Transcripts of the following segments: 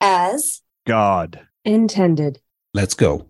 as God. intended. Let's go.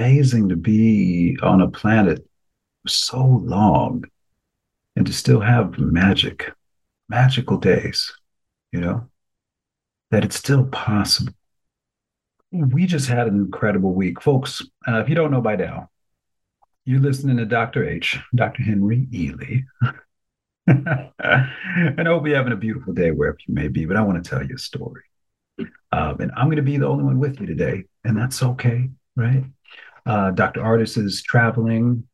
Amazing to be on a planet so long and to still have magic, magical days, you know, that it's still possible. We just had an incredible week. Folks, uh, if you don't know by now, you're listening to Dr. H, Dr. Henry Ealy. and I hope you're having a beautiful day wherever you may be, but I want to tell you a story. Um, and I'm going to be the only one with you today, and that's okay, right? Uh, Dr. Ardis is traveling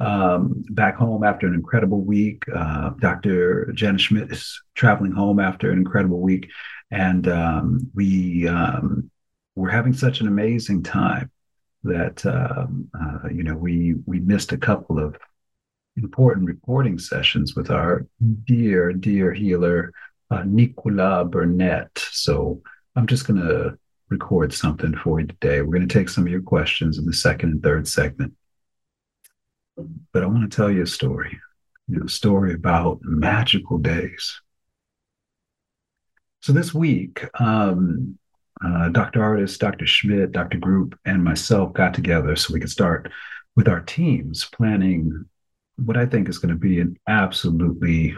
um, back home after an incredible week. Uh, Dr. Janet Schmidt is traveling home after an incredible week. And um, we, um, we're having such an amazing time that, um, uh, you know, we, we missed a couple of important reporting sessions with our dear, dear healer, uh, Nicola Burnett. So I'm just going to record something for you today. We're going to take some of your questions in the second and third segment. But I want to tell you a story, you know, a story about magical days. So this week, um, uh, Dr. Ardis, Dr. Schmidt, Dr. Group, and myself got together so we could start with our teams planning what I think is going to be an absolutely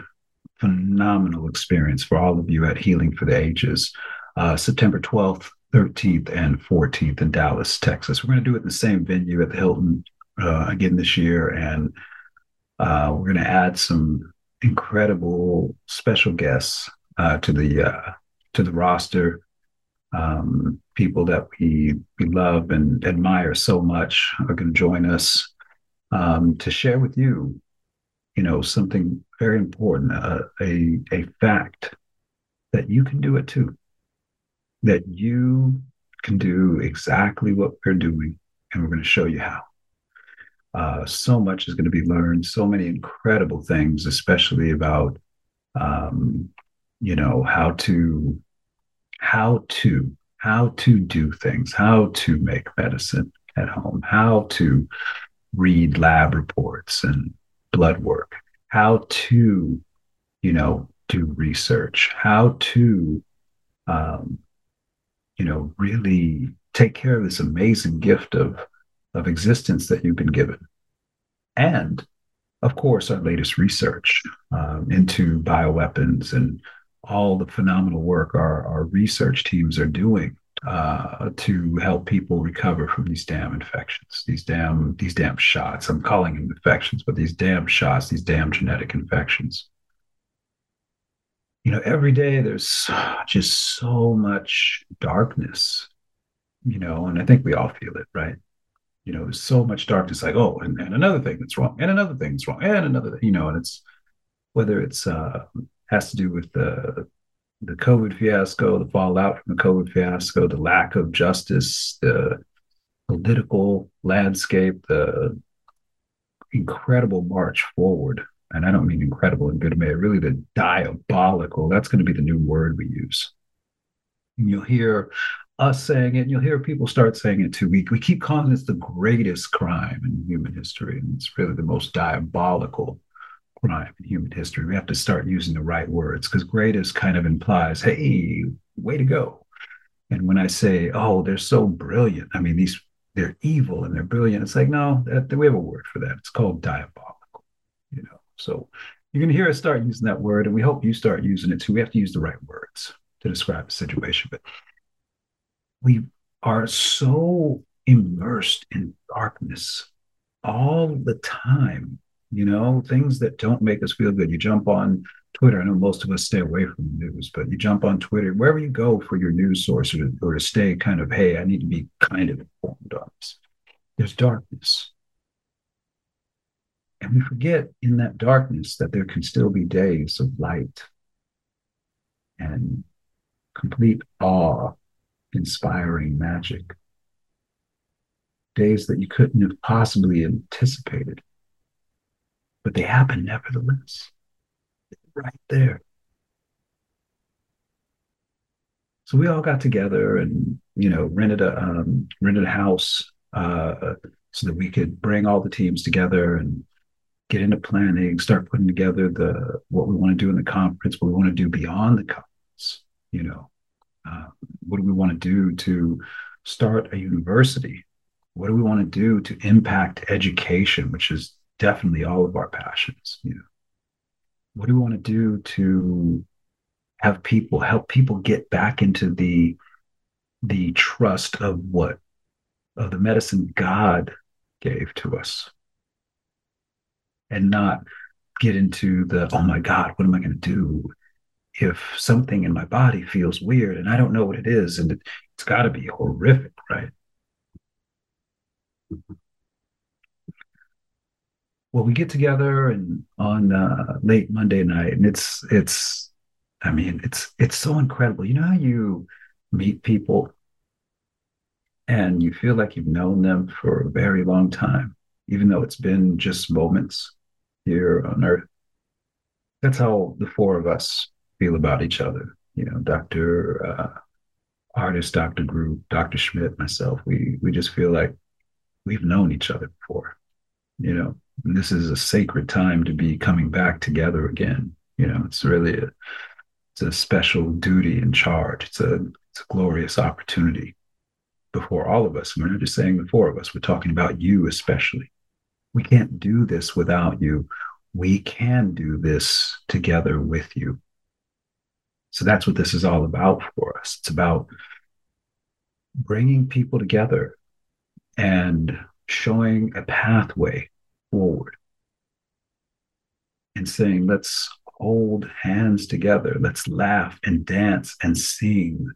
phenomenal experience for all of you at Healing for the Ages, uh, September 12th, 13th, and 14th in Dallas, Texas. We're going to do it in the same venue at the Hilton uh, again this year, and uh, we're going to add some incredible special guests uh, to the uh, to the roster. Um, people that we we love and admire so much are going to join us um, to share with you, you know, something very important, uh, a a fact that you can do it too. That you can do exactly what we're doing, and we're going to show you how. Uh, so much is going to be learned. So many incredible things, especially about, um, you know, how to, how to, how to do things, how to make medicine at home, how to read lab reports and blood work, how to, you know, do research, how to, um, you know, really take care of this amazing gift of of existence that you've been given, and of course, our latest research um, into bioweapons and all the phenomenal work our, our research teams are doing uh, to help people recover from these damn infections, these damn these damn shots. I'm calling them infections, but these damn shots, these damn genetic infections. You know, every day there's just so much darkness. You know, and I think we all feel it, right? You know, so much darkness. Like, oh, and, and another thing that's wrong, and another thing that's wrong, and another, you know, and it's whether it's uh, has to do with the the COVID fiasco, the fallout from the COVID fiasco, the lack of justice, the political landscape, the incredible march forward. And I don't mean incredible in good way, really the diabolical. That's going to be the new word we use. And you'll hear us saying it, and you'll hear people start saying it too. We, we keep calling this the greatest crime in human history. And it's really the most diabolical crime in human history. We have to start using the right words because greatest kind of implies, hey, way to go. And when I say, oh, they're so brilliant, I mean, these they're evil and they're brilliant. It's like, no, that, we have a word for that. It's called diabolical. So you're going to hear us start using that word, and we hope you start using it too. We have to use the right words to describe the situation, but we are so immersed in darkness all the time you know, things that don't make us feel good. You jump on Twitter. I know most of us stay away from the news, but you jump on Twitter, wherever you go for your news source or to, or to stay kind of, hey, I need to be kind of informed on this. There's darkness. And we forget in that darkness that there can still be days of light and complete awe, inspiring magic. days that you couldn't have possibly anticipated. But they happen nevertheless. Right there. So we all got together and you know rented a um, rented a house uh, so that we could bring all the teams together and get into planning, start putting together the what we want to do in the conference, what we want to do beyond the conference. You know, uh, what do we want to do to start a university? What do we want to do to impact education, which is definitely all of our passions? You know, what do we want to do to have people help people get back into the the trust of what of the medicine God gave to us and not get into the oh my god what am i going to do if something in my body feels weird and i don't know what it is and it, has got to be horrific right? Well we get together and on uh, late monday night and it's it's i mean it's it's so incredible. You know how you meet people and you feel like you've known them for a very long time even though it's been just moments here on earth. That's how the four of us feel about each other. You know dr uh, ardis dr group dr schmidt myself we we just feel like we've known each other before. You know and this is a sacred time to be coming back together again. You know it's really a it's a special duty and charge. It's a it's a glorious opportunity before all of us. We're not just saying the four of us. We're talking about you especially we can't do this without you. We can do this together with you. So that's what this is all about for us. It's about bringing people together and showing a pathway forward and saying, let's hold hands together, let's laugh and dance and sing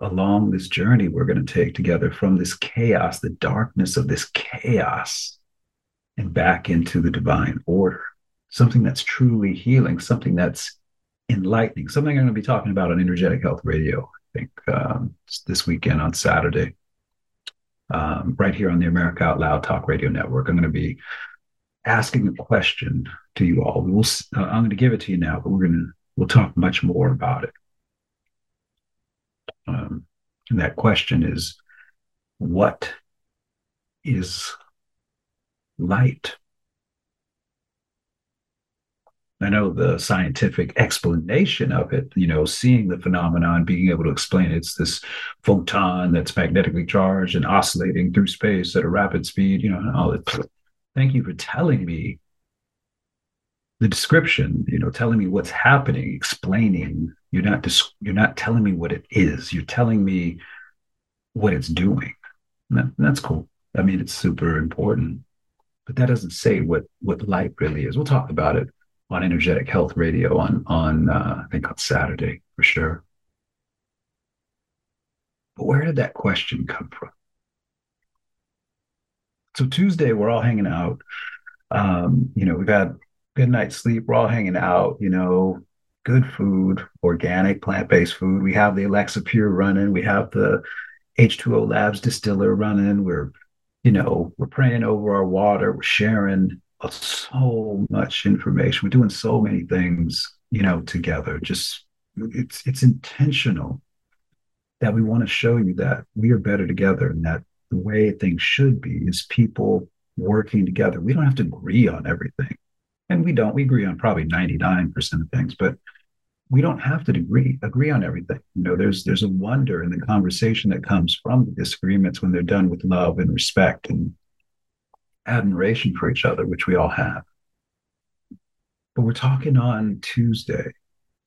along this journey we're going to take together from this chaos, the darkness of this chaos, and back into the divine order. Something that's truly healing, something that's enlightening, something I'm going to be talking about on Energetic Health Radio, I think um, this weekend on Saturday, um, right here on the America Out Loud Talk Radio Network. I'm going to be asking a question to you all. We'll, uh, I'm going to give it to you now, but we're going to we'll talk much more about it. Um, and that question is, what is light? I know the scientific explanation of it, you know, seeing the phenomenon, being able to explain it, it's this photon that's magnetically charged and oscillating through space at a rapid speed, you know, and all that thank you for telling me the description you know telling me what's happening explaining. You're not dis- you're not telling me what it is. You're telling me what it's doing. That, that's cool. I mean it's super important but that doesn't say what what light really is we'll talk about it on energetic health radio on on uh, i think on saturday for sure but where did that question come from so Tuesday, we're all hanging out. Um, you know, we've had good night's sleep. We're all hanging out, you know, good food, organic, plant based food. We have the Alexa Pure running. We have the H2O Labs distiller running. We're, you know, we're praying over our water. We're sharing so much information. We're doing so many things, you know, together. Just it's it's intentional that we want to show you that we are better together and that the way things should be is people working together. We don't have to agree on everything. And we don't. We agree on probably 99% of things, but we don't have to agree agree on everything. You know, there's there's a wonder in the conversation that comes from the disagreements when they're done with love and respect and admiration for each other, which we all have. But we're talking on Tuesday,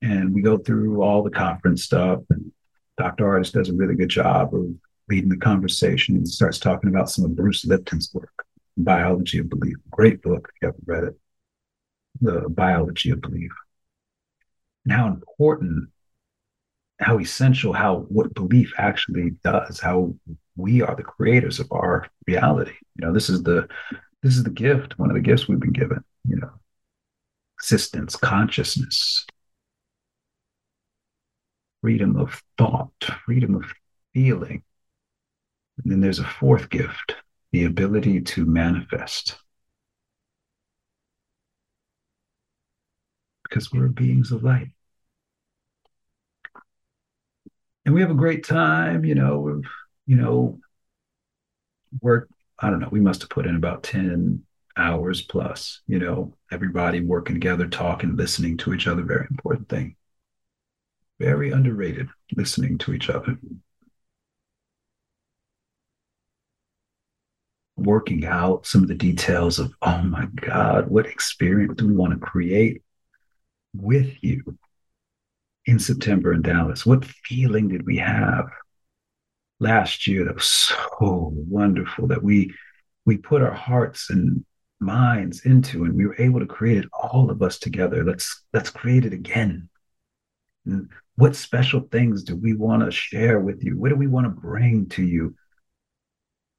and we go through all the conference stuff, and Dr. Ardis does a really good job of leading the conversation and starts talking about some of Bruce Lipton's work, Biology of Belief. Great book if you haven't read it. The Biology of Belief. And how important, how essential, how what belief actually does, how we are the creators of our reality. You know, this is the this is the gift, one of the gifts we've been given, you know. Existence, consciousness, freedom of thought, freedom of feeling, and then there's a fourth gift, the ability to manifest. Because we're beings of light. And we have a great time, you know, we've, you know, work, I don't know, we must have put in about 10 hours plus, you know, everybody working together, talking, listening to each other, very important thing. Very underrated, listening to each other. Working out some of the details of, oh my God, what experience do we want to create with you in September in Dallas? What feeling did we have last year that was so wonderful that we we put our hearts and minds into and we were able to create it all of us together? Let's let's create it again. And what special things do we want to share with you? What do we want to bring to you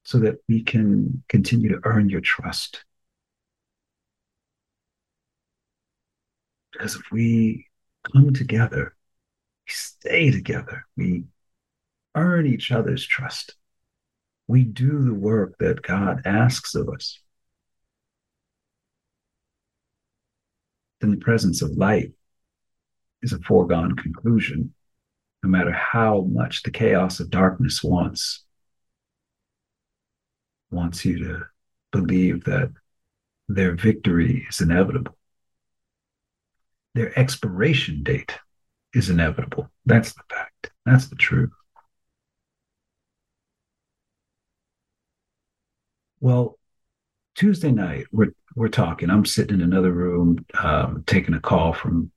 so that we can continue to earn your trust because if we come together we stay together we earn each other's trust we do the work that god asks of us then the presence of light is a foregone conclusion, no matter how much the chaos of darkness wants wants you to believe that their victory is inevitable. Their expiration date is inevitable. That's the fact. That's the truth. Well, Tuesday night, we're we're talking. I'm sitting in another room, um, taking a call from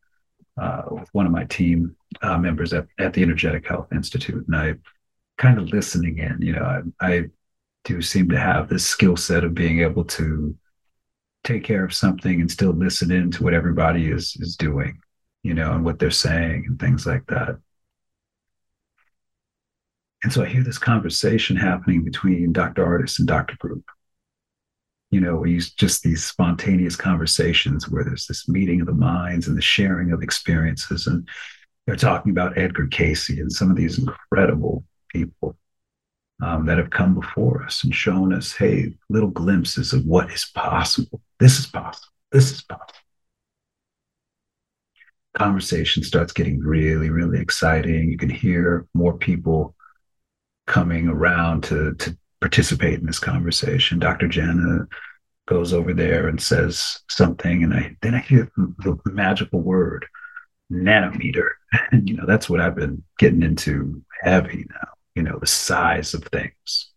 uh, one of my team uh, members at, at the Energetic Health Institute, and I kind of listening in. You know, I, I do seem to have this skill set of being able to take care of something and still listen in to what everybody is is doing, you know, and what they're saying and things like that. And so I hear this conversation happening between Dr. Ardis and Dr. Group you know, we use just these spontaneous conversations where there's this meeting of the minds and the sharing of experiences. And they're talking about Edgar Cayce and some of these incredible people um, that have come before us and shown us, hey, little glimpses of what is possible. This is possible. This is possible. Conversation starts getting really, really exciting. You can hear more people coming around to to participate in this conversation. Dr. Jenna goes over there and says something, and I then I hear the magical word nanometer. And you know, that's what I've been getting into heavy now, you know, the size of things.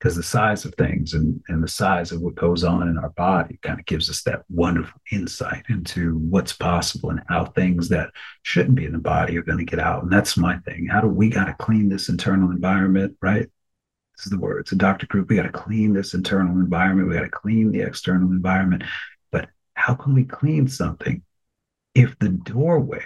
Because the size of things and, and the size of what goes on in our body kind of gives us that wonderful insight into what's possible and how things that shouldn't be in the body are going to get out. And that's my thing. How do we got to clean this internal environment, right? This is the words. A Dr. Group, we got to clean this internal environment. We got to clean the external environment. But how can we clean something if the doorway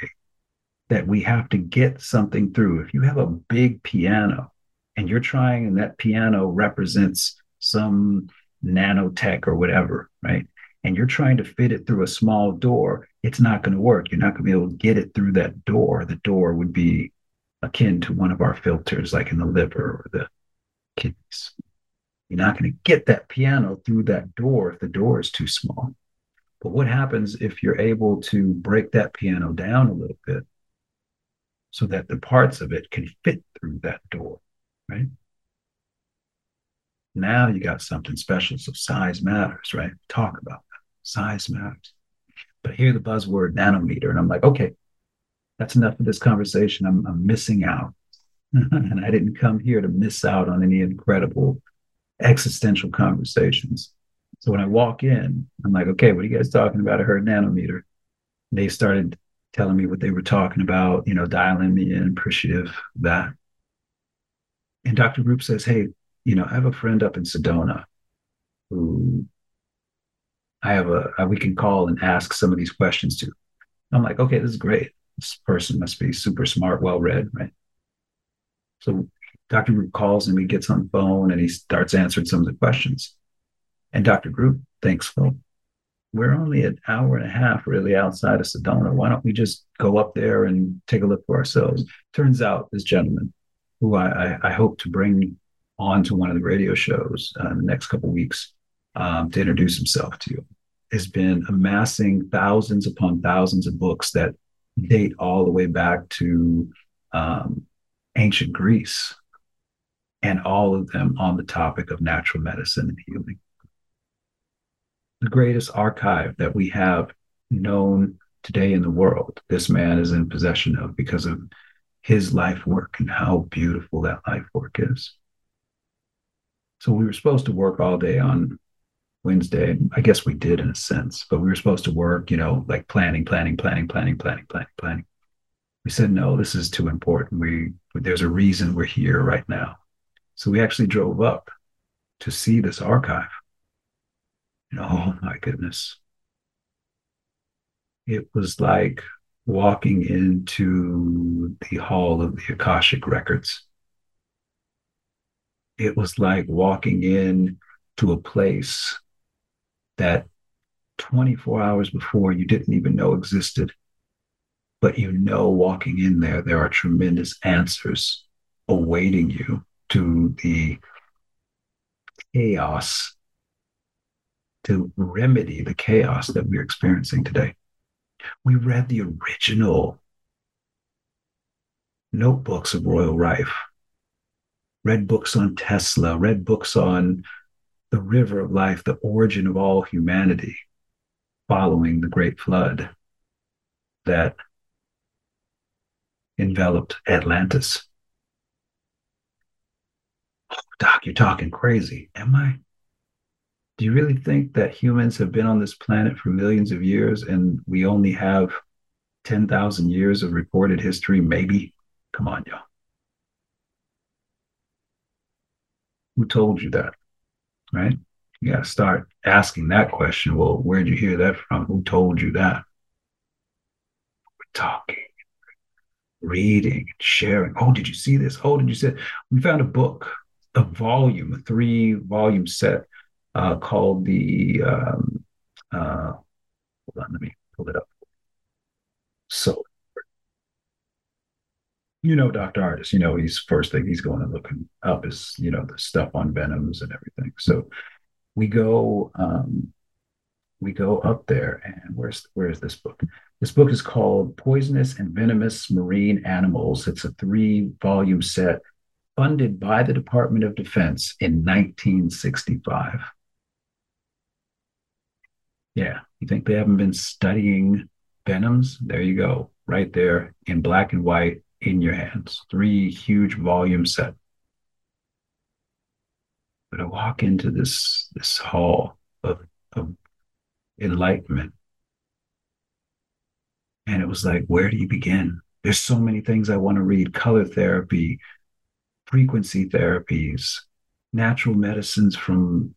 that we have to get something through, if you have a big piano and you're trying, and that piano represents some nanotech or whatever, right? And you're trying to fit it through a small door, it's not going to work. You're not going to be able to get it through that door. The door would be akin to one of our filters, like in the liver or the kidneys. You're not going to get that piano through that door if the door is too small. But what happens if you're able to break that piano down a little bit so that the parts of it can fit through that door, right? Now you got something special. So size matters, right? Talk about that. Size matters. But I hear the buzzword nanometer, and I'm like, okay, that's enough of this conversation. I'm, I'm missing out. and I didn't come here to miss out on any incredible existential conversations. So when I walk in, I'm like, okay, what are you guys talking about? I heard nanometer. And they started telling me what they were talking about, you know, dialing me in, appreciative that. And Dr. Group says, hey, you know, I have a friend up in Sedona who I have a, uh, we can call and ask some of these questions to. I'm like, okay, this is great. This person must be super smart, well read, right? So Dr. Group calls and he gets on the phone and he starts answering some of the questions. And Dr. Group thinks, well, we're only an hour and a half really outside of Sedona. Why don't we just go up there and take a look for ourselves? Turns out this gentleman, who I, I, hope to bring onto one of the radio shows uh, in the next couple weeks um, to introduce himself to you. Has been amassing thousands upon thousands of books that date all the way back to um, ancient Greece, and all of them on the topic of natural medicine and healing. The greatest archive that we have known today in the world, this man is in possession of because of his life work and how beautiful that life work is. So we were supposed to work all day on Wednesday. I guess we did in a sense, but we were supposed to work, you know, like planning, planning, planning, planning, planning, planning, planning. We said, no, this is too important. We there's a reason we're here right now. So we actually drove up to see this archive. And oh my goodness. It was like walking into the hall of the Akashic records. It was like walking in to a place that 24 hours before you didn't even know existed. But you know, walking in there, there are tremendous answers awaiting you to the chaos, to remedy the chaos that we're experiencing today. We read the original notebooks of Royal Rife, read books on Tesla, read books on the river of life, the origin of all humanity following the great flood that enveloped Atlantis. Oh, Doc, you're talking crazy. Am I? Do you really think that humans have been on this planet for millions of years and we only have 10,000 years of recorded history? Maybe. Come on, y'all. Who told you that? right? You got to start asking that question. Well, where'd you hear that from? Who told you that? We're talking, reading, sharing. Oh, did you see this? Oh, did you see? It? We found a book, a volume, a three volume set uh, called the. Um, uh, hold on, let me pull it up. So you know, Dr. Ardis, you know, he's first thing he's going and looking up is, you know, the stuff on venoms and everything. So we go, um, we go up there and where's, where's this book? This book is called Poisonous and Venomous Marine Animals. It's a three volume set funded by the Department of Defense in 1965. Yeah, you think they haven't been studying venoms? There you go, right there in black and white in your hands, three huge volume set. But I walk into this this hall of, of enlightenment. And it was like, where do you begin? There's so many things I want to read color therapy, frequency therapies, natural medicines from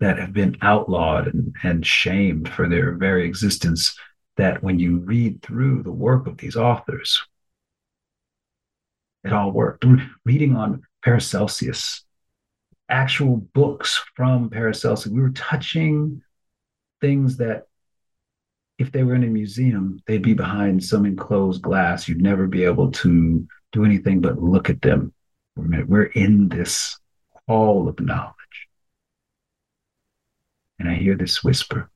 that have been outlawed and, and shamed for their very existence. That when you read through the work of these authors, it all worked. Reading on Paracelsus, actual books from Paracelsus, we were touching things that if they were in a museum, they'd be behind some enclosed glass. You'd never be able to do anything but look at them. We're in this hall of knowledge. And I hear this whisper.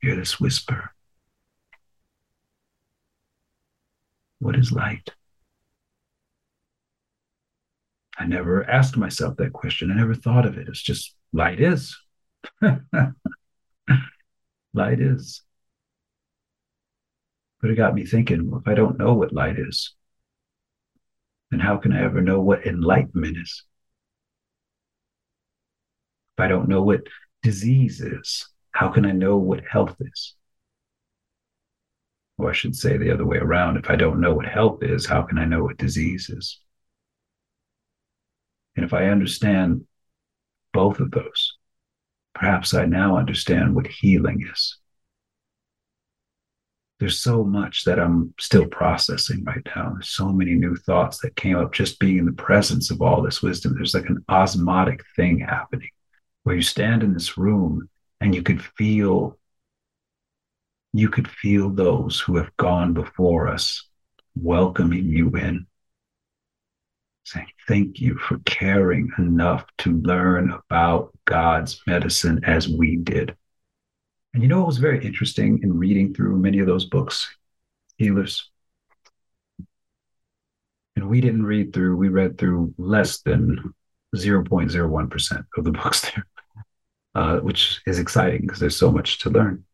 hear this whisper. What is light? I never asked myself that question. I never thought of it. It's just light is. light is. But it got me thinking well, if I don't know what light is, then how can I ever know what enlightenment is? If I don't know what disease is, how can I know what health is? Or I should say the other way around if I don't know what health is, how can I know what disease is? And if I understand both of those, perhaps I now understand what healing is. There's so much that I'm still processing right now. There's so many new thoughts that came up just being in the presence of all this wisdom. There's like an osmotic thing happening where you stand in this room and you could feel you could feel those who have gone before us welcoming you in saying, Thank you for caring enough to learn about God's medicine as we did. And you know what was very interesting in reading through many of those books, healers? And we didn't read through, we read through less than 0.01% of the books there, uh, which is exciting because there's so much to learn.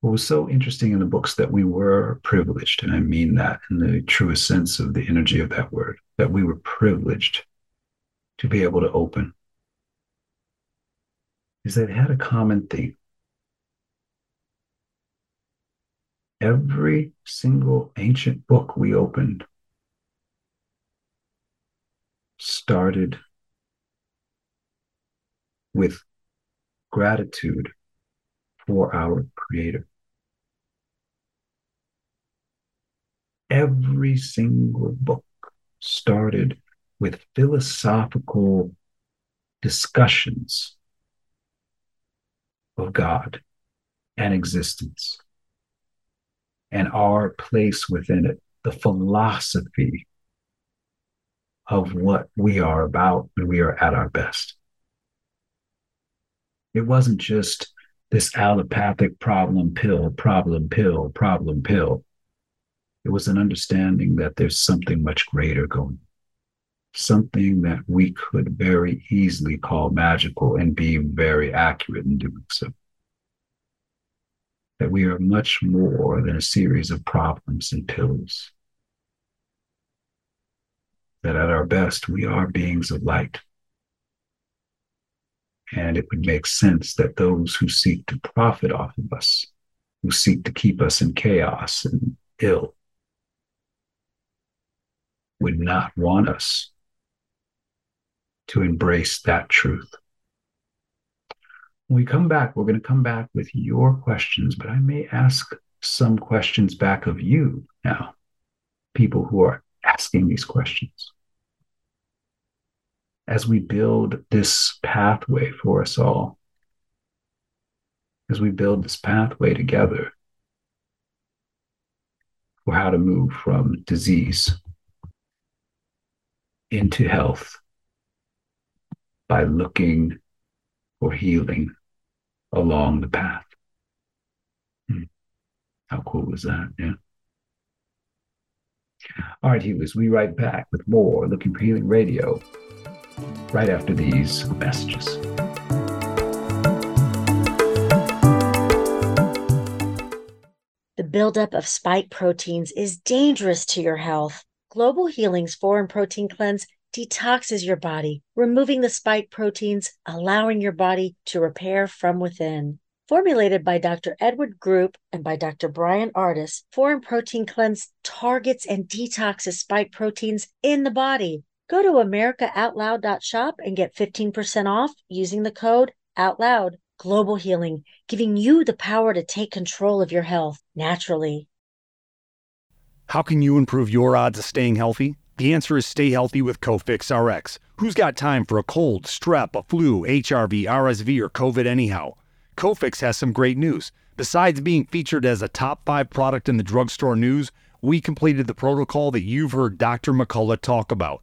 What was so interesting in the books that we were privileged, and I mean that in the truest sense of the energy of that word, that we were privileged to be able to open is that it had a common theme. Every single ancient book we opened started with gratitude for our Creator. Every single book started with philosophical discussions of God and existence and our place within it, the philosophy of what we are about when we are at our best. It wasn't just this allopathic problem pill, problem pill, problem pill. It was an understanding that there's something much greater going something that we could very easily call magical and be very accurate in doing so. That we are much more than a series of problems and pills. That at our best, we are beings of light. And it would make sense that those who seek to profit off of us, who seek to keep us in chaos and ill, would not want us to embrace that truth. When we come back, we're going to come back with your questions, but I may ask some questions back of you now, people who are asking these questions. As we build this pathway for us all, as we build this pathway together for how to move from disease into health by looking for healing along the path. Hmm. How cool was that? Yeah. All right, healers, we right back with more Looking for Healing Radio right after these messages. The buildup of spike proteins is dangerous to your health. Global Healing's Foreign Protein Cleanse detoxes your body, removing the spike proteins, allowing your body to repair from within. Formulated by Dr. Edward Group and by Dr. Brian Ardis, Foreign Protein Cleanse targets and detoxes spike proteins in the body. Go to AmericaOutloud.shop and get 15% off using the code OUTLOUD. Global Healing, giving you the power to take control of your health naturally. How can you improve your odds of staying healthy? The answer is stay healthy with Cofix RX. Who's got time for a cold, strep, a flu, HRV, RSV, or COVID anyhow? Cofix has some great news. Besides being featured as a top five product in the drugstore news, we completed the protocol that you've heard Dr. McCullough talk about.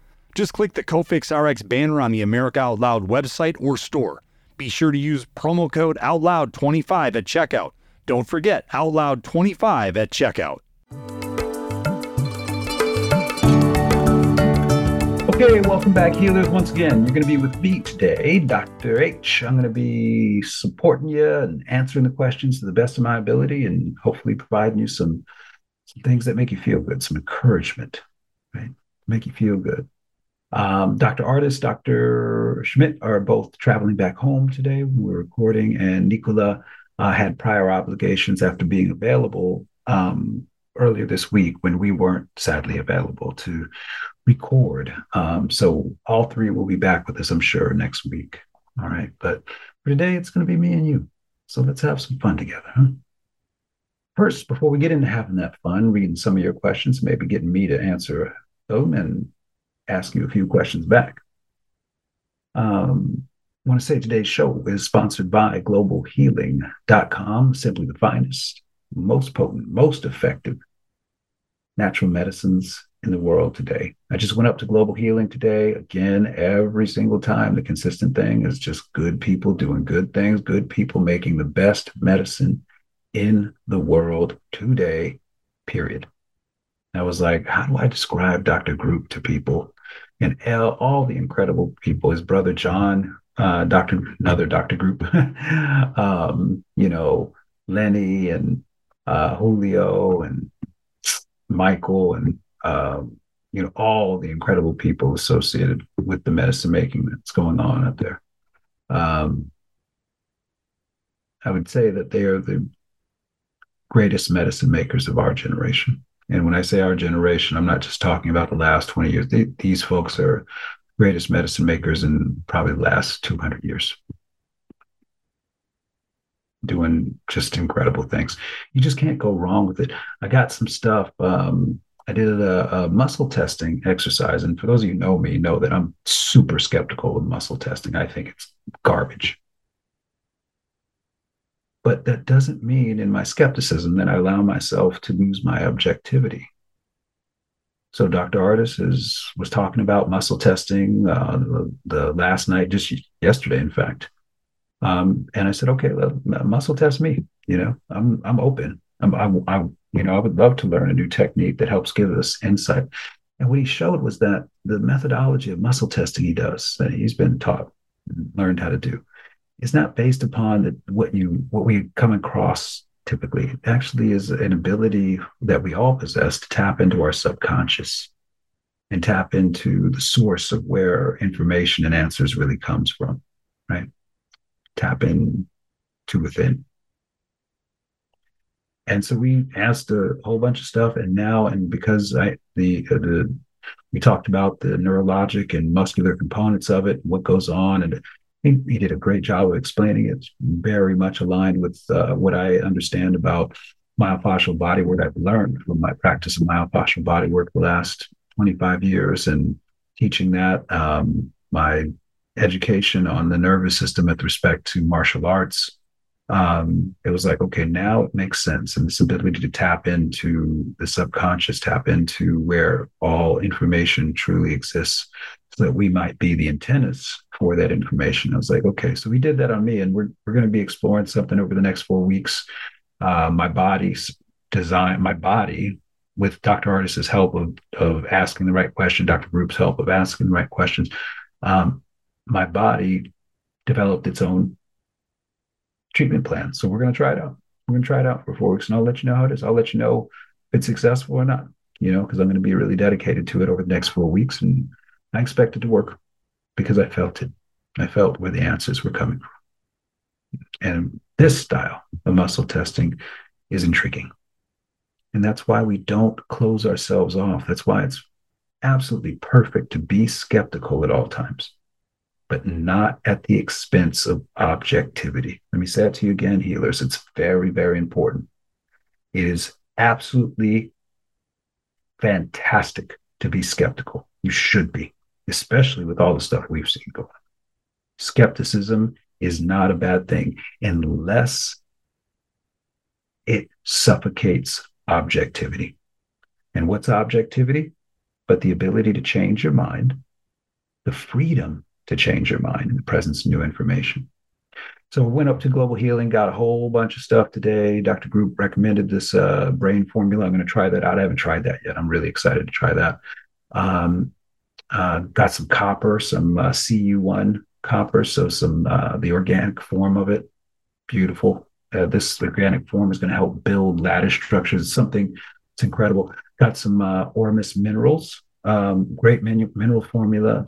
Just click the Cofix RX banner on the America Out Loud website or store. Be sure to use promo code OUTLOUD25 at checkout. Don't forget OUTLOUD25 at checkout. Okay, welcome back, healers. Once again, you're going to be with me today, Dr. H. I'm going to be supporting you and answering the questions to the best of my ability and hopefully providing you some, some things that make you feel good, some encouragement, right? Make you feel good. Um, Dr. Ardis, Dr. Schmidt are both traveling back home today. We're recording, and Nicola uh, had prior obligations after being available um, earlier this week when we weren't sadly available to record. Um, so all three will be back with us, I'm sure, next week. All right. But for today, it's going to be me and you. So let's have some fun together. Huh? First, before we get into having that fun, reading some of your questions, maybe getting me to answer them and ask you a few questions back. Um, I want to say today's show is sponsored by globalhealing.com, simply the finest, most potent, most effective natural medicines in the world today. I just went up to Global Healing today. Again, every single time, the consistent thing is just good people doing good things, good people making the best medicine in the world today, period. I was like, how do I describe Dr. Group to people? And all the incredible people, his brother John, uh, Dr. another Dr. Group, um, you know, Lenny and uh, Julio and Michael and um, you know all the incredible people associated with the medicine making that's going on up there. Um, I would say that they are the greatest medicine makers of our generation. And when I say our generation, I'm not just talking about the last 20 years. They, these folks are greatest medicine makers in probably the last 200 years. Doing just incredible things. You just can't go wrong with it. I got some stuff um, i did a, a, muscle testing exercise. And for those of you know me know that i'm super skeptical of muscle testing. I think it's garbage but that doesn't mean in my skepticism that i allow myself to lose my objectivity so Dr. Ardis is was talking about muscle testing uh, the, the, last night, just yesterday, in fact. Um, and I said, okay, muscle test me. You know, I'm I'm open. I'm, I, I you know I would love to learn a new technique that helps give us insight. And what he showed was that the methodology of muscle testing he does that he's been taught, learned how to do, is not based upon the, what you what we come across typically. It actually is an ability that we all possess to tap into our subconscious and tap into the source of where information and answers really comes from, right? Tap in to within. And so we asked a whole bunch of stuff, and now, and because I the the we talked about the neurologic and muscular components of it, what goes on, and he, he did a great job of explaining it. It's very much aligned with uh, what I understand about myofascial body work I've learned from my practice of myofascial body work the last 25 years and teaching that. Um, my education on the nervous system with respect to martial arts. Um, it was like, okay, now it makes sense. And this ability to tap into the subconscious, tap into where all information truly exists so that we might be the antennas for that information. I was like, okay, so we did that on me, and we're we're going to be exploring something over the next four weeks. Uh, my body's design, my body, with Dr. Ardis's help of of asking the right question, Dr. Group's help of asking the right questions, um, my body developed its own treatment plan. So we're going to try it out. We're going to try it out for four weeks, and I'll let you know how it is. I'll let you know if it's successful or not. You know, because I'm going to be really dedicated to it over the next four weeks, and I expected to work because I felt it. I felt where the answers were coming from. And this style of muscle testing is intriguing. And that's why we don't close ourselves off. That's why it's absolutely perfect to be skeptical at all times, but not at the expense of objectivity. Let me say it to you again, healers. It's very, very important. It is absolutely fantastic to be skeptical. You should be especially with all the stuff we've seen going on. Skepticism is not a bad thing unless it suffocates objectivity. And what's objectivity? But the ability to change your mind, the freedom to change your mind in the presence of new information. So we went up to Global Healing, got a whole bunch of stuff today. Dr. Group recommended this uh, brain formula. I'm going to try that out. I haven't tried that yet. I'm really excited to try that. Um, uh, got some copper, some uh, Cu1 copper, so some uh, the organic form of it. Beautiful. Uh, this organic form is going to help build lattice structures. Something it's incredible. Got some uh, Ormus minerals. Um, great menu, mineral formula.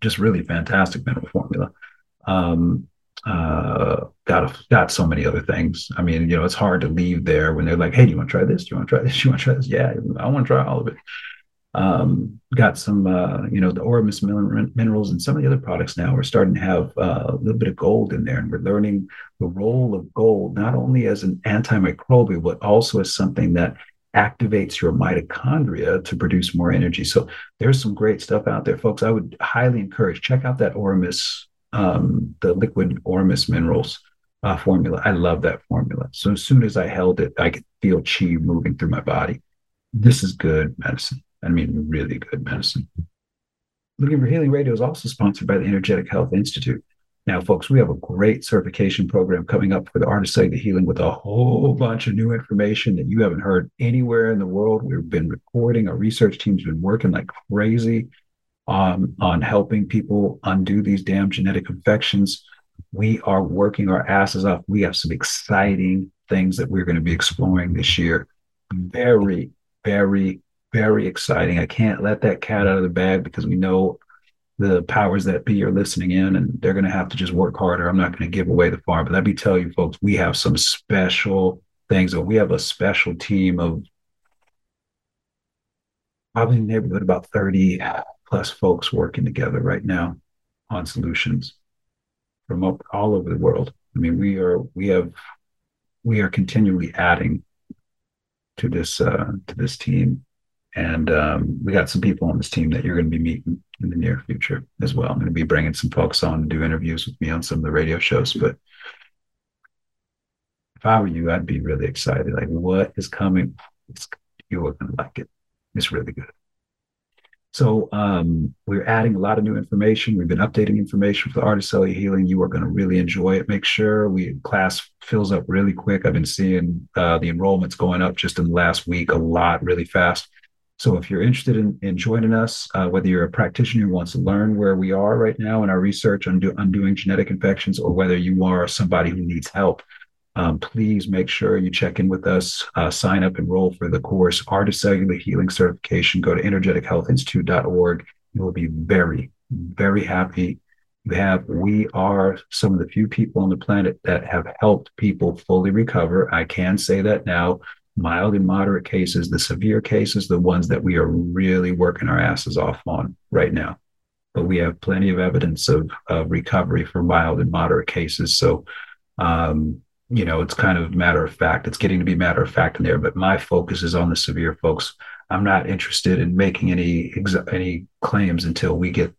Just really fantastic mineral formula. Um, uh, got got got so many other things. I mean, you know, it's hard to leave there when they're like, "Hey, do you want to try this? Do you want to try this? Do you want to try this?" Yeah, I want to try all of it. Um, got some, uh, you know, the Ormus minerals and some of the other products now. We're starting to have uh, a little bit of gold in there, and we're learning the role of gold not only as an antimicrobial, but also as something that activates your mitochondria to produce more energy. So there's some great stuff out there, folks. I would highly encourage check out that Ormus, um, the liquid Ormus minerals uh, formula. I love that formula. So as soon as I held it, I could feel chi moving through my body. This is good medicine. I mean, really good medicine. Looking for Healing Radio is also sponsored by the Energetic Health Institute. Now, folks, we have a great certification program coming up for the Art of Cellular Healing with a whole bunch of new information that you haven't heard anywhere in the world. We've been recording, our research team's been working like crazy um, on helping people undo these damn genetic infections. We are working our asses off. We have some exciting things that we're going to be exploring this year. Very, very, very exciting. I can't let that cat out of the bag because we know the powers that be are listening in and they're going to have to just work harder. I'm not going to give away the farm, but let me tell you, folks, we have some special things. We have a special team of probably in the neighborhood about 30 plus folks working together right now on solutions from all over the world. I mean, we are we have we are continually adding to this uh, to this team and um, we got some people on this team that you're going to be meeting in the near future as well. I'm going to be bringing some folks on to do interviews with me on some of the radio shows. But if I were you, I'd be really excited. Like, what is coming? It's, you are going to like it. It's really good. So um, we're adding a lot of new information. We've been updating information for the Art of Cellular Healing. You are going to really enjoy it. Make sure we class fills up really quick. I've been seeing uh, the enrollments going up just in the last week a lot, really fast. So if you're interested in, in joining us, uh, whether you're a practitioner who wants to learn where we are right now in our research on do, undoing genetic infections, or whether you are somebody who needs help, um, please make sure you check in with us, uh, sign up, enroll for the course, Art of Cellular Healing Certification. Go to energetichealthinstitute.org. You will be very, very happy. You have, we are some of the few people on the planet that have helped people fully recover. I can say that now mild and moderate cases, the severe cases, the ones that we are really working our asses off on right now. But we have plenty of evidence of, of recovery for mild and moderate cases. So, um, you know, it's kind of matter of fact. It's getting to be matter of fact in there. But my focus is on the severe folks. I'm not interested in making any any claims until we get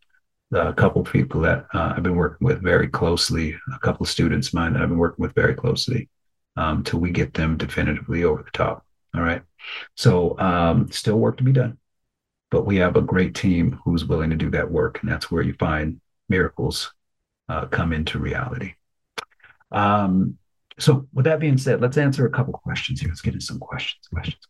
a couple people that uh, I've been working with very closely, a couple of students of mine that I've been working with very closely um, till we get them definitively over the top. All right. So um, still work to be done, but we have a great team who's willing to do that work, and that's where you find miracles uh, come into reality. Um, so with that being said, let's answer a couple questions here. Let's get into some questions. Questions.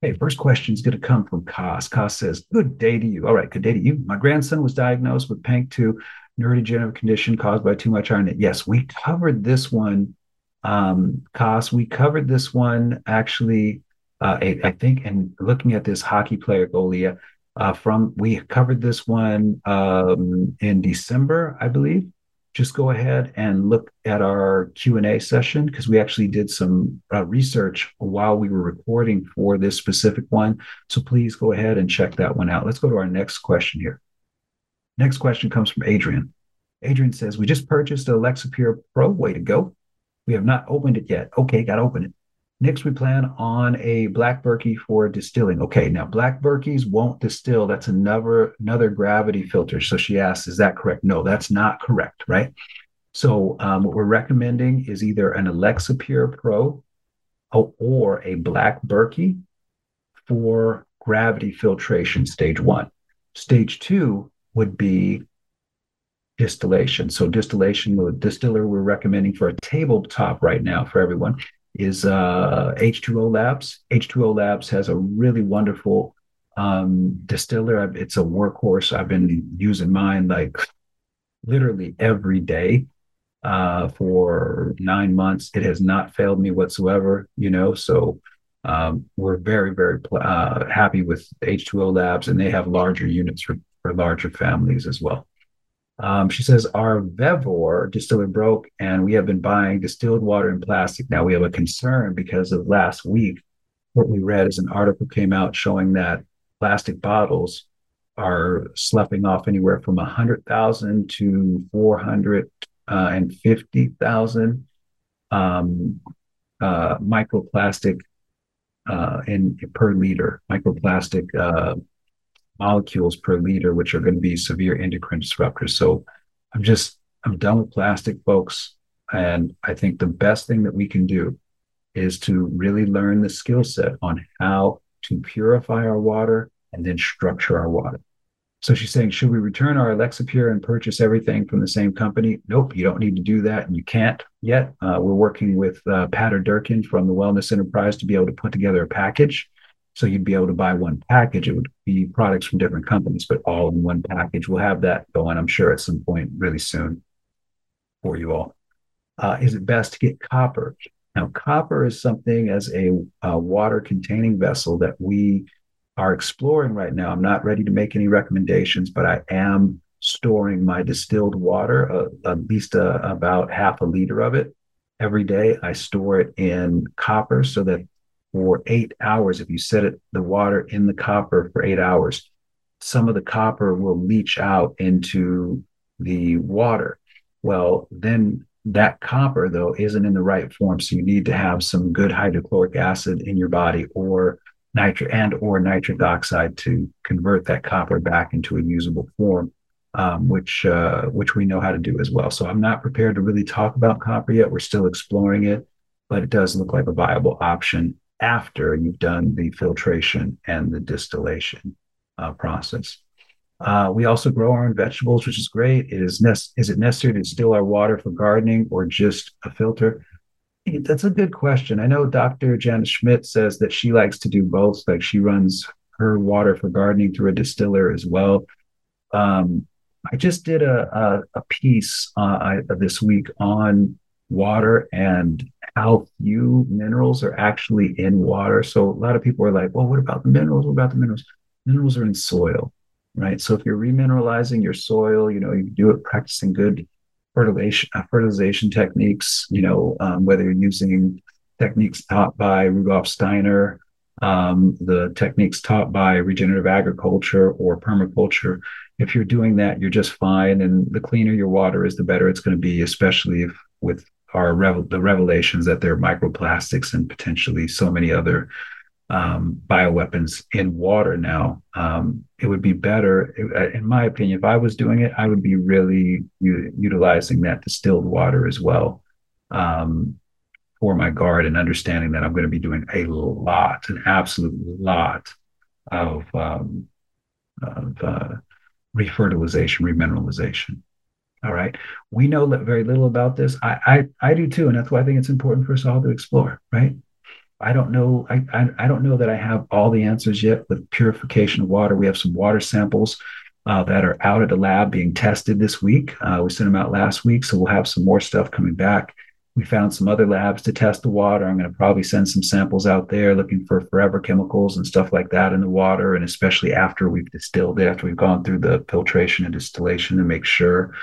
Hey, first question is going to come from Kos. Kos says, Good day to you. All right, good day to you. My grandson was diagnosed with PANK2 neurodegenerative condition caused by too much iron. Yes, we covered this one um, Kos, we covered this one actually, uh, I, I, think, and looking at this hockey player Golia, uh, from we covered this one um, in December, I believe. Just go ahead and look at our Q and A session because we actually did some uh, research while we were recording for this specific one. So please go ahead and check that one out. Let's go to our next question here. Next question comes from Adrian. Adrian says, "We just purchased a Lexapure Pro. Way to go! We have not opened it yet. Okay, got to open it. Next, we plan on a black Berkey for distilling. Okay, now black Berkeys won't distill. That's another another gravity filter. So she asks, is that correct? No, that's not correct, right? So um, what we're recommending is either an Alexapure Pro or a black Berkey for gravity filtration, stage one. Stage two would be distillation. So distillation, the distiller we're recommending for a tabletop right now for everyone is uh, H2O Labs. H2O Labs has a really wonderful um, distiller. It's a workhorse. I've been using mine like literally every day uh, for nine months. It has not failed me whatsoever, you know, so um, we're very, very uh, happy with H2O Labs, and they have larger units for, for larger families as well. Um, she says our Vevor distiller broke, and we have been buying distilled water in plastic. Now we have a concern because of last week. What we read is an article came out showing that plastic bottles are sloughing off anywhere from 100,000 to 450,000 um, uh, microplastic uh, in per liter, microplastic uh, molecules per liter, which are going to be severe endocrine disruptors. So I'm just, I'm done with plastic, folks. And I think the best thing that we can do is to really learn the skill set on how to purify our water and then structure our water. So she's saying, should we return our Alexapure and purchase everything from the same company? Nope, you don't need to do that, and you can't yet. Uh, we're working with uh, Durkin from the Wellness Enterprise to be able to put together a package. So you'd be able to buy one package. It would be products from different companies, but all in one package. We'll have that going, I'm sure, at some point really soon for you all. Uh, is it best to get copper? Now, copper is something as a, a water containing vessel that we are exploring right now. I'm not ready to make any recommendations, but I am storing my distilled water, uh, at least uh, about half a liter of it every day. I store it in copper so that for eight hours, if you set it the water in the copper for eight hours, some of the copper will leach out into the water. Well, then that copper though isn't in the right form, so you need to have some good hydrochloric acid in your body or nitric and or nitric oxide to convert that copper back into a usable form, um, which uh, which we know how to do as well. So I'm not prepared to really talk about copper yet. We're still exploring it, but it does look like a viable option after you've done the filtration and the distillation uh, process. Uh, we also grow our own vegetables, which is great. It is, ne- is it necessary to distill our water for gardening or just a filter? That's a good question. I know Dr. Janet Schmidt says that she likes to do both. Like she runs her water for gardening through a distiller as well. Um, I just did a, a, a piece uh, I, this week on water and how few minerals are actually in water. So a lot of people are like, well, what about the minerals? What about the minerals? Minerals are in soil, right? So if you're remineralizing your soil, you know, you do it practicing good fertilization uh, fertilization techniques. You know, um, whether you're using techniques taught by Rudolf Steiner, um, the techniques taught by regenerative agriculture or permaculture. If you're doing that, you're just fine. And the cleaner your water is, the better it's going to be, especially if with our revel- the revelations that there are microplastics and potentially so many other um, bioweapons in water now. Um, it would be better, in my opinion, if I was doing it, I would be really u- utilizing that distilled water as well um, for my guard and understanding that I'm going to be doing a lot, an absolute lot of, um, of uh, refertilization, remineralization. All right. We know very little about this. I, I I do too, and that's why I think it's important for us all to explore. Right. I don't know. I, I, I don't know that I have all the answers yet with purification of water. We have some water samples uh, that are out at the lab being tested this week. Uh, we sent them out last week, so we'll have some more stuff coming back. We found some other labs to test the water. I'm going to probably send some samples out there looking for forever chemicals and stuff like that in the water, and especially after we've distilled it, after we've gone through the filtration and distillation to make sure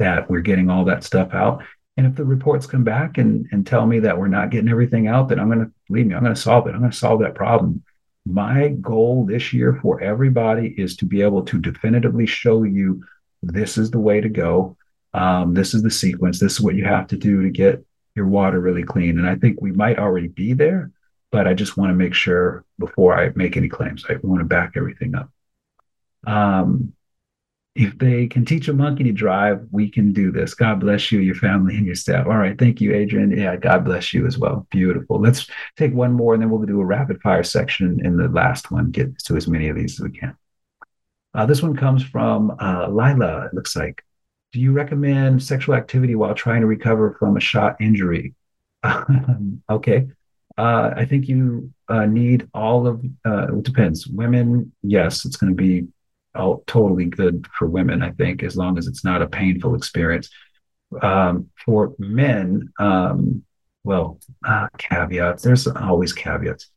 that we're getting all that stuff out. And if the reports come back and, and tell me that we're not getting everything out, then I'm going to believe me, I'm going to solve it. I'm going to solve that problem. My goal this year for everybody is to be able to definitively show you this is the way to go. Um, this is the sequence. This is what you have to do to get your water really clean. And I think we might already be there, but I just want to make sure before I make any claims, I want to back everything up. Um, if they can teach a monkey to drive, we can do this. God bless you, your family, and your staff. All right. Thank you, Adrian. Yeah, God bless you as well. Beautiful. Let's take one more and then we'll do a rapid fire section in the last one, get to as many of these as we can. Uh, this one comes from uh, Lila, it looks like. Do you recommend sexual activity while trying to recover from a shot injury? okay. Uh, I think you uh, need all of, uh, it depends. Women, yes, it's going to be all totally good for women, I think, as long as it's not a painful experience. Um, for men, um, well, uh, caveats. There's always caveats.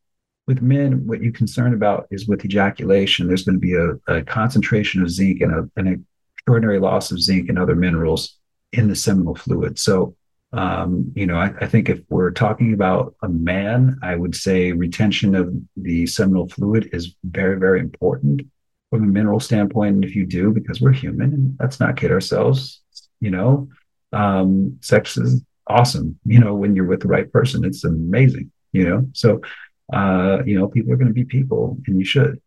With men, what you're concerned about is with ejaculation. There's going to be a, a concentration of zinc and a, and a extraordinary loss of zinc and other minerals in the seminal fluid. So, um, you know, I, I, think if we're talking about a man, I would say retention of the seminal fluid is very, very important from a mineral standpoint. And if you do, because we're human, and let's not kid ourselves, you know, um, sex is awesome. You know, when you're with the right person, it's amazing. You know, so uh, you know, people are going to be people, and you should.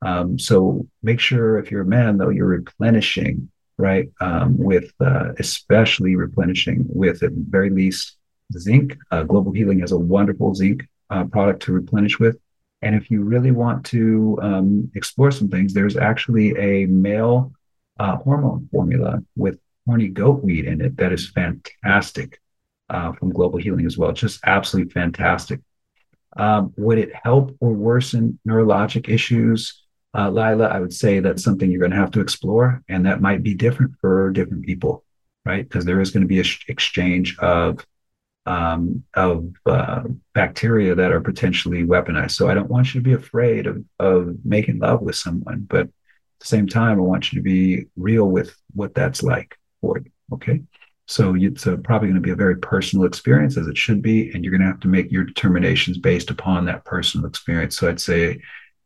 Um, so make sure if you're a man, though, you're replenishing, right? Um, with uh, especially replenishing with at very least zinc. Uh, Global Healing has a wonderful zinc uh, product to replenish with. And if you really want to um, explore some things, there's actually a male uh, hormone formula with horny goat weed in it that is fantastic uh, from Global Healing as well. Just absolutely fantastic. Um, would it help or worsen neurologic issues? uh, Lila, I would say that's something you're going to have to explore, and that might be different for different people, right? Because there is going to be an sh- exchange of um, of uh, bacteria that are potentially weaponized. So I don't want you to be afraid of of making love with someone, but at the same time, I want you to be real with what that's like for you. Okay. So it's uh, probably going to be a very personal experience, as it should be, and you're going to have to make your determinations based upon that personal experience. So I'd say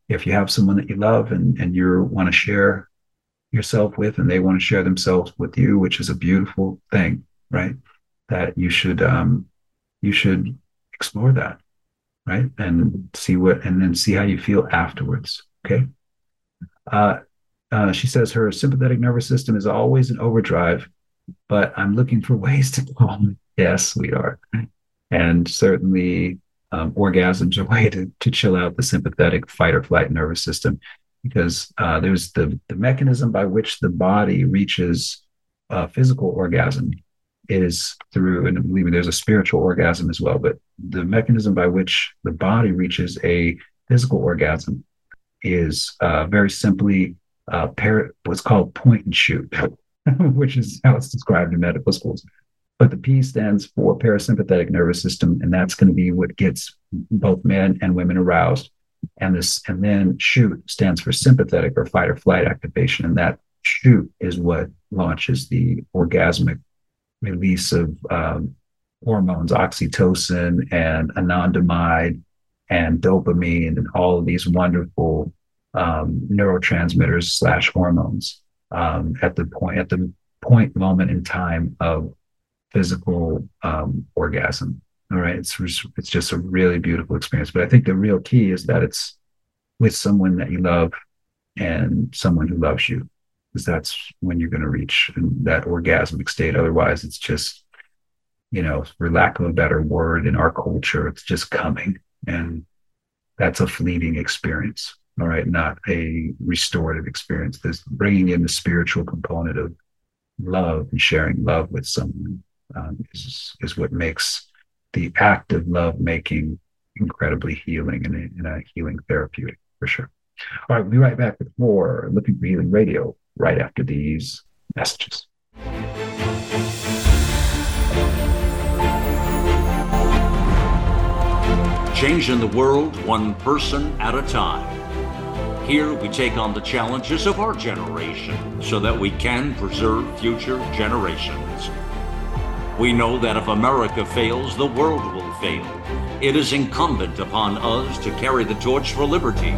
if you have someone that you love and, and you want to share yourself with and they want to share themselves with you which is a beautiful thing right that you should um you should explore that right? And see what and then see how you feel afterwards okay? Uh, uh she says her sympathetic nervous system is always in overdrive but i'm looking for ways to calm yes we are. And certainly um, orgasms are a way to, to chill out the sympathetic fight or flight nervous system because uh, there's the, the mechanism by which the body reaches uh, physical orgasm is through, and believe me, there's a spiritual orgasm as well, but the mechanism by which the body reaches a physical orgasm is uh, very simply uh, what's called point and shoot, which is how it's described in medical schools. But the P stands for parasympathetic nervous system, and that's going to be what gets both men and women aroused. And this, and then shoot stands for sympathetic or fight or flight activation, and that shoot is what launches the orgasmic release of um, hormones, oxytocin and anandamide and dopamine, and all of these wonderful um, neurotransmitters slash hormones um, at the point at the point moment in time of physical um, orgasm. All right, it's it's just a really beautiful experience. But I think the real key is that it's with someone that you love and someone who loves you, because that's when you're going to reach that orgasmic state. Otherwise, it's just you know, for lack of a better word, in our culture, it's just coming, and that's a fleeting experience. All right, not a restorative experience. This bringing in the spiritual component of love and sharing love with someone um, is, is what makes the act of love making incredibly healing and a, and a healing therapeutic for sure. All right, we'll be right back with more Looking for Healing Radio right after these messages. Changing the world one person at a time. Here we take on the challenges of our generation so that we can preserve future generations. We know that if America fails, the world will fail. It is incumbent upon us to carry the torch for liberty.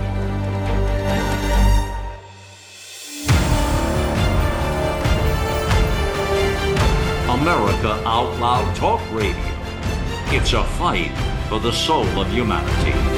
America Out Loud Talk Radio. It's a fight for the soul of humanity.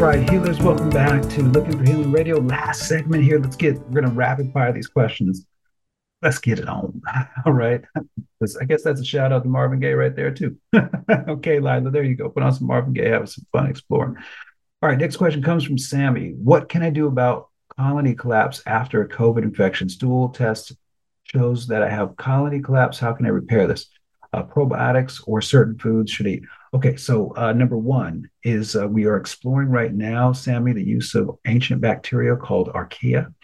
Right, healers, welcome back to Looking for Healing Radio. Last segment here. Let's get, we're going to rapid fire these questions. Let's get it on. All right. I guess that's a shout out to Marvin Gaye right there, too. okay, Lila, there you go. Put on some Marvin Gaye, have some fun exploring. All right, next question comes from Sammy. What can I do about colony collapse after a COVID infection? Stool test shows that I have colony collapse. How can I repair this? Uh, probiotics or certain foods should eat. Okay, so uh, number one is uh, we are exploring right now, Sammy, the use of ancient bacteria called archaea.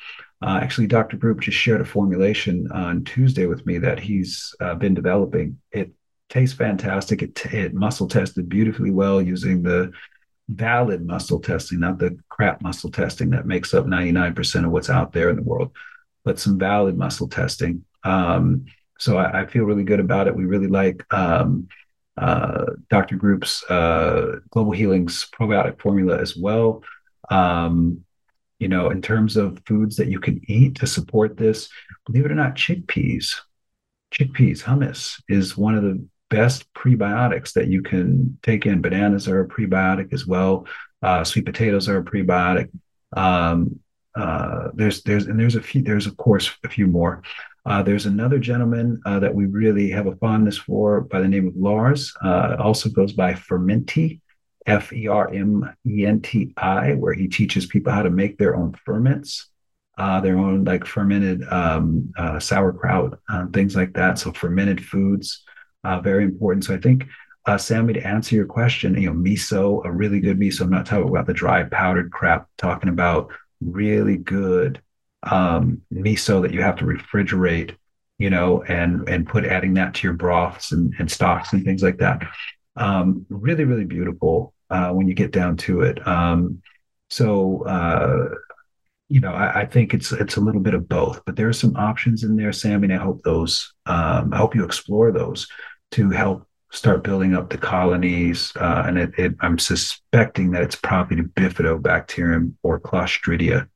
Uh, actually, Dr. Group just shared a formulation on Tuesday with me that he's uh, been developing. It tastes fantastic. It, it muscle tested beautifully well using the valid muscle testing, not the crap muscle testing that makes up 99% of what's out there in the world, but some valid muscle testing. Um, so I, I, feel really good about it. We really like um, uh, Dr. Group's uh, Global Healing's probiotic formula as well. Um, you know, in terms of foods that you can eat to support this, believe it or not, chickpeas, chickpeas, hummus is one of the best prebiotics that you can take in. Bananas are a prebiotic as well. Uh, sweet potatoes are a prebiotic. Um, uh, there's there's and there's a few there's of course a few more. Uh, there's another gentleman uh, that we really have a fondness for by the name of Lars. Uh, also goes by Fermenti, F E R M E N T I, where he teaches people how to make their own ferments, uh, their own like fermented um, sauerkraut, things like that. So fermented foods uh, very important. So I think, uh, Sammy, to answer your question, you know, miso, a really good miso. I'm not talking about the dry powdered crap. Talking about really good um, miso that you have to refrigerate, you know, and and put adding that to your broths and, and stocks and things like that. Um, really, really beautiful uh, when you get down to it. Um, so uh, you know, I, I, think it's it's a little bit of both, but there are some options in there, Sam, And I hope those, um, I hope you explore those to help start building up the colonies. Uh, and it, it, I'm suspecting that it's probably the bifidobacterium or Clostridia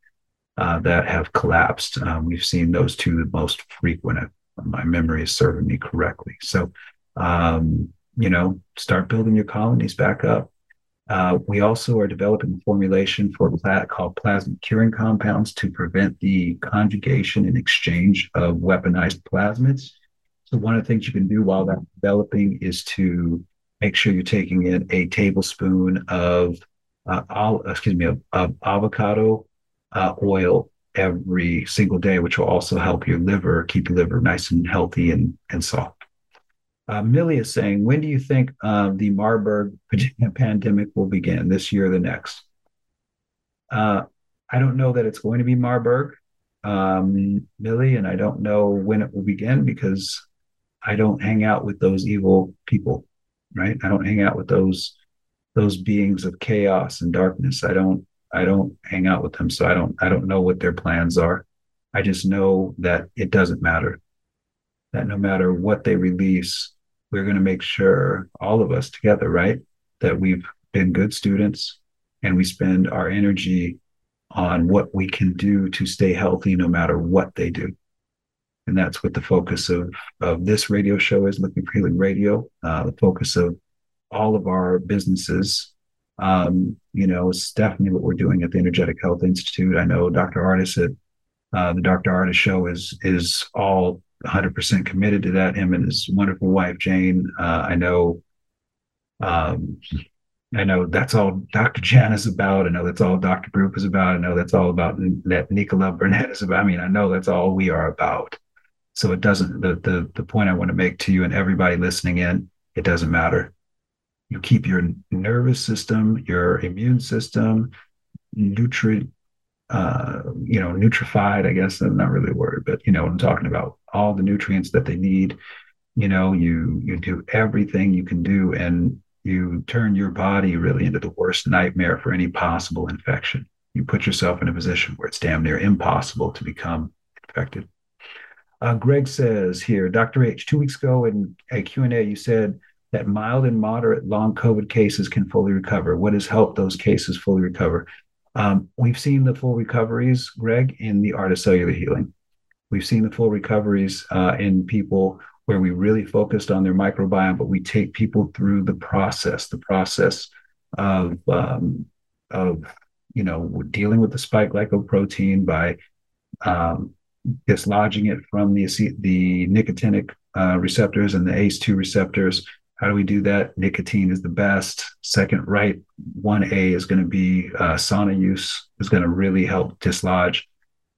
uh, that have collapsed. Um, we've seen those two the most frequent. If my memory is serving me correctly. So, um, you know, start building your colonies back up. Uh, we also are developing a formulation for plat called plasmid curing compounds to prevent the conjugation and exchange of weaponized plasmids. So one of the things you can do while that's developing is to make sure you're taking in a tablespoon of uh, excuse me of, of avocado uh, oil every single day, which will also help your liver keep your liver nice and healthy and and soft. Uh, Millie is saying, when do you think uh, the Marburg pandemic will begin? This year or the next? Uh, I don't know that it's going to be Marburg, um, Millie, and I don't know when it will begin because I don't hang out with those evil people, right? I don't hang out with those those beings of chaos and darkness. I don't I don't hang out with them, so I don't I don't know what their plans are. I just know that it doesn't matter. That no matter what they release, we're going to make sure all of us together, right, that we've been good students and we spend our energy on what we can do to stay healthy no matter what they do and that's what the focus of of this radio show is looking for healing radio uh, the focus of all of our businesses um, you know it's definitely what we're doing at the energetic health institute i know dr Ardis at uh, the dr Ardis show is is all 100% committed to that him and his wonderful wife jane uh, i know um, I know that's all Dr. Jan is about. I know that's all Dr. Group is about. I know that's all about that Nicola Burnett is about. I mean, I know that's all we are about. So it doesn't, the, the, the point I want to make to you and everybody listening in, it doesn't matter. You keep your nervous system, your immune system, nutrient, uh, you know, nutrified, I guess that's not really a word, but you know what I'm talking about. All the nutrients that they need, you know, you you do everything you can do and you turn your body really into the worst nightmare for any possible infection. You put yourself in a position where it's damn near impossible to become infected. Uh, Greg says here, Dr. H, two weeks ago in a Q&A, you said that mild and moderate long COVID cases can fully recover. What has helped those cases fully recover? Um, we've seen the full recoveries, Greg, in the art of cellular healing. We've seen the full recoveries uh, in people where we really focused on their microbiome, but we take people through the process, the process of um, of you know dealing with the spike glycoprotein by um, dislodging it from the the nicotinic uh, receptors and the ACE2 receptors. How do we do that? Nicotine is the best. Second, right, 1A is going to be uh, sauna use is going to really help dislodge.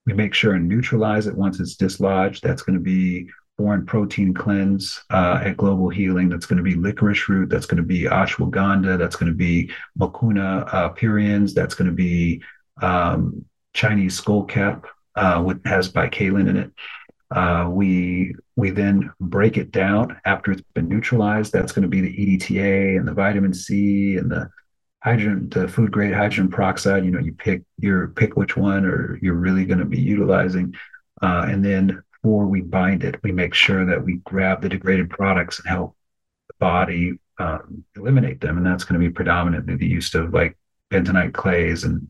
We make sure and neutralize it once it's dislodged. That's going to be foreign protein cleanse uh, at Global Healing. That's going to be licorice root. That's going to be ashwagandha. That's going to be mucuna uh, pruriens. That's going to be um, Chinese skullcap, uh, which has baicalin in it. Uh, we we then break it down after it's been neutralized. That's going to be the EDTA and the vitamin C and the hydrogen, the food grade hydrogen peroxide. You know, you pick your pick which one or you're really going to be utilizing. Uh, and then before we bind it, we make sure that we grab the degraded products and help the body um, eliminate them. And that's going to be predominantly the use of like bentonite clays and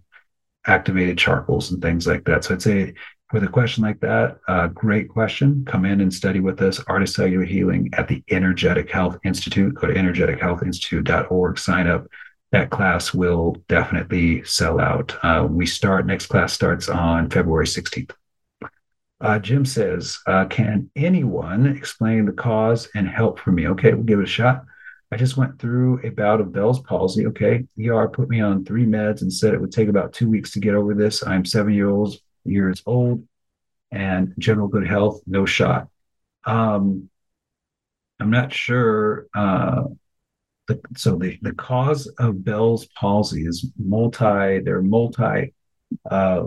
activated charcoals and things like that. So I'd say with a question like that, uh, great question. Come in and study with us, Art of Cellular Healing at the Energetic Health Institute. Go to energetichealthinstitute.org, sign up. That class will definitely sell out. Uh, we start, next class starts on February 16th. Uh, Jim says, uh, Can anyone explain the cause and help for me? Okay, we'll give it a shot. I just went through a bout of Bell's palsy. Okay, ER put me on three meds and said it would take about two weeks to get over this. I'm seven years old, years old and general good health, no shot. Um, I'm not sure. Uh, the, so the, the cause of Bell's palsy is multi, there are multi uh,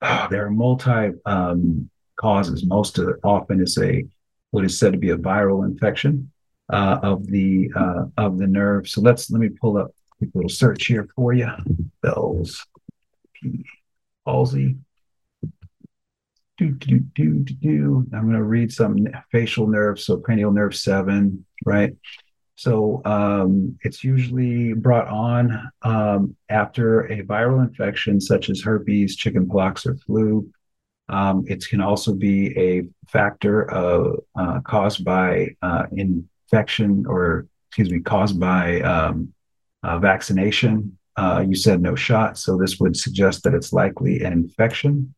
there are multi um, causes. Most of, often is a what is said to be a viral infection uh, of the uh, of the nerve. So let's let me pull up a little search here for you. Bell's palsy. Do, do, do, do, do. I'm going to read some facial nerves. So cranial nerve seven, right? So um, it's usually brought on um, after a viral infection such as herpes, chickenpox, or flu. Um, it can also be a factor of uh, caused by uh, infection or excuse me, caused by um, uh, vaccination. Uh, you said no shot, so this would suggest that it's likely an infection.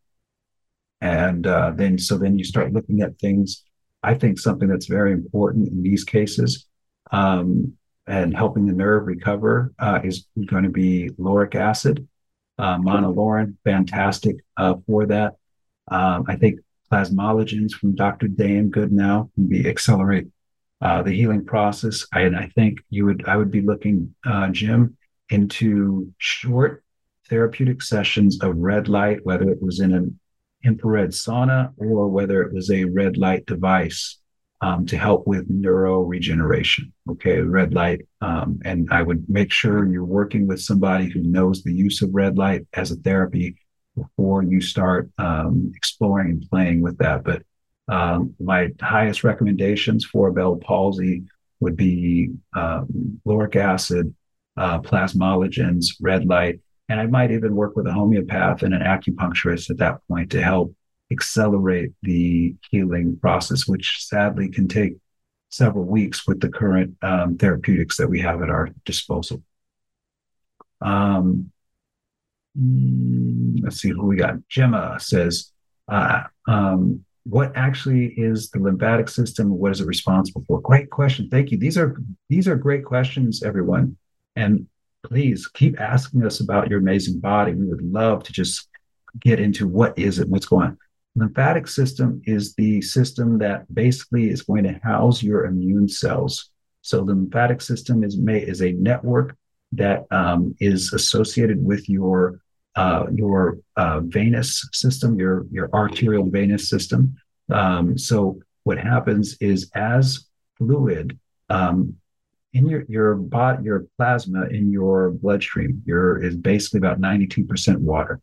And uh, then, so then you start looking at things. I think something that's very important in these cases um, and helping the nerve recover uh, is going to be lauric acid, uh, monolaurin, fantastic uh, for that. Um, I think plasmalogens from Dr. Dayan Goodenowe can be accelerate uh, the healing process. I, and I think you would I would be looking, uh, Jim, into short therapeutic sessions of red light, whether it was in an infrared sauna or whether it was a red light device um, to help with neuro regeneration. Okay, red light. Um, and I would make sure you're working with somebody who knows the use of red light as a therapy before you start um, exploring and playing with that. But um, my highest recommendations for Bell palsy would be um, lauric acid, uh, plasmalogens, red light, and I might even work with a homeopath and an acupuncturist at that point to help accelerate the healing process, which sadly can take several weeks with the current um, therapeutics that we have at our disposal. Um, mm, let's see who we got. Gemma says, uh, um, what actually is the lymphatic system? What is it responsible for? Great question. Thank you. These are these are great questions, everyone. And please keep asking us about your amazing body. We would love to just get into what is it, what's going on lymphatic system is the system that basically is going to house your immune cells. So the lymphatic system is made is a network that um, is associated with your uh, your uh, venous system, your your arterial venous system. Um, so what happens is as fluid um, in your your body, your plasma in your bloodstream, your is basically about ninety two percent water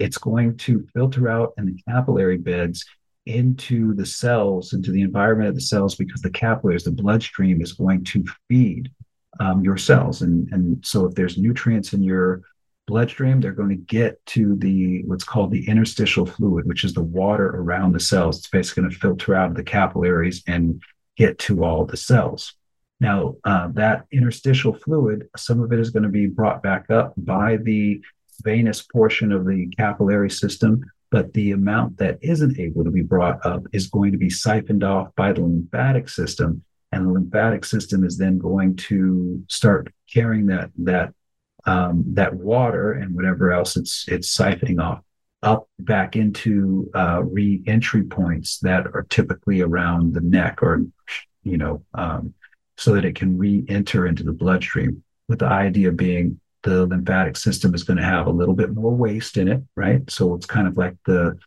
it's going to filter out in the capillary beds into the cells, into the environment of the cells, because the capillaries, the bloodstream is going to feed um, your cells. And, and so if there's nutrients in your bloodstream, they're going to get to the what's called the interstitial fluid, which is the water around the cells. It's basically going to filter out of the capillaries and get to all the cells. Now, uh, that interstitial fluid, some of it is going to be brought back up by the venous portion of the capillary system, but the amount that isn't able to be brought up is going to be siphoned off by the lymphatic system. And the lymphatic system is then going to start carrying that that um, that water and whatever else it's it's siphoning off up back into uh, re-entry points that are typically around the neck or you know um, so that it can re-enter into the bloodstream with the idea being the lymphatic system is going to have a little bit more waste in it right so it's kind of like the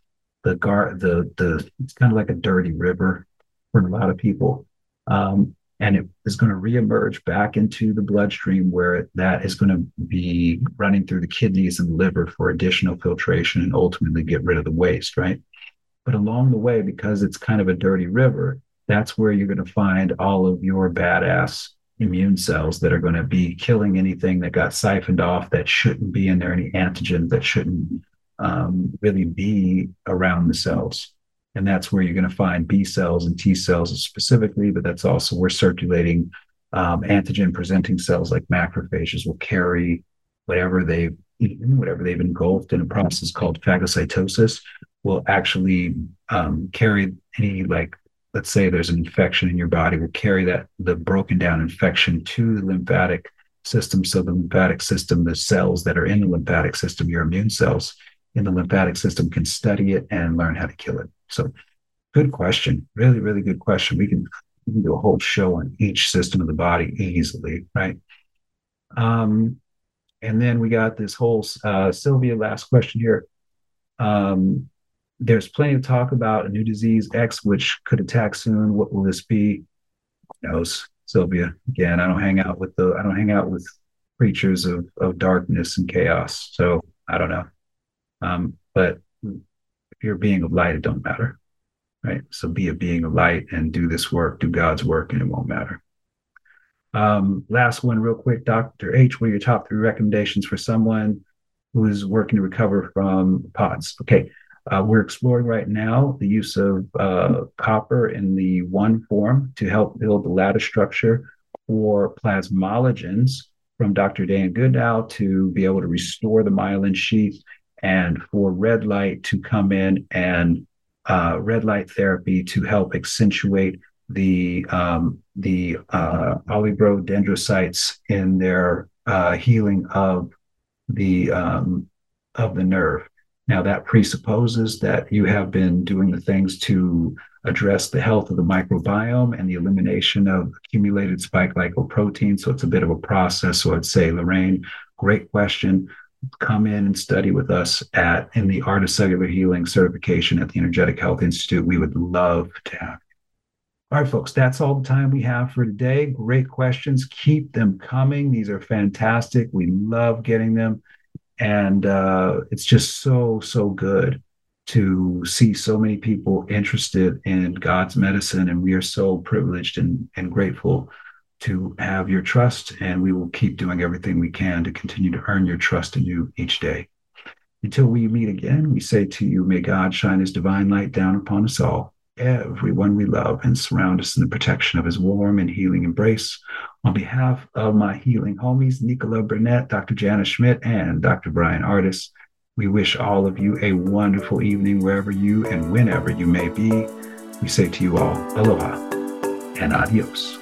the gar the the it's kind of like a dirty river for a lot of people um, and it is going to reemerge back into the bloodstream where that is going to be running through the kidneys and liver for additional filtration and ultimately get rid of the waste, right? But along the way, because it's kind of a dirty river, that's where you're going to find all of your badass immune cells that are going to be killing anything that got siphoned off that shouldn't be in there, any antigens that shouldn't um, really be around the cells. And that's where you're going to find B cells and T cells specifically, but that's also where circulating um, antigen presenting cells like macrophages will carry whatever they've eaten, whatever they've engulfed in a process called phagocytosis, will actually um, carry any, like, let's say there's an infection in your body, will carry that, the broken down infection to the lymphatic system. So the lymphatic system, the cells that are in the lymphatic system, your immune cells in the lymphatic system can study it and learn how to kill it. So, good question. Really, really good question. We can, we can do a whole show on each system of the body easily, right? Um, and then we got this whole uh, Sylvia last question here. Um, there's plenty of talk about a new disease X, which could attack soon. What will this be? Who knows, Sylvia? Again, I don't hang out with the I don't hang out with creatures of of darkness and chaos, so I don't know. Um, but if you're a being of light, it don't matter. Right. So be a being of light and do this work, do God's work, and it won't matter. Um, last one, real quick, Dr. H, what are your top three recommendations for someone who is working to recover from POTS? Okay. Uh, we're exploring right now the use of uh, copper in the one form to help build the lattice structure for plasmalogens from Dr. Dayan Goodenowe to be able to restore the myelin sheath and for red light to come in and uh, red light therapy to help accentuate the um, the uh, in their uh, healing of the um, of the nerve. Now that presupposes that you have been doing the things to address the health of the microbiome and the elimination of accumulated spike glycoprotein. So it's a bit of a process. So I'd say, Lorraine, great question come in and study with us at in the Art of Cellular Healing certification at the Energetic Health Institute. We would love to have you. All right, folks, that's all the time we have for today. Great questions. Keep them coming. These are fantastic. We love getting them. And uh, it's just so, so good to see so many people interested in God's medicine. And we are so privileged and, and grateful to have your trust, and we will keep doing everything we can to continue to earn your trust in you each day. Until we meet again, we say to you, may God shine his divine light down upon us all, everyone we love, and surround us in the protection of his warm and healing embrace. On behalf of my healing homies, Nicola Burnett, Dr. Jana Schmidt, and Dr. Bryan Ardis, we wish all of you a wonderful evening wherever you and whenever you may be. We say to you all, aloha and adios.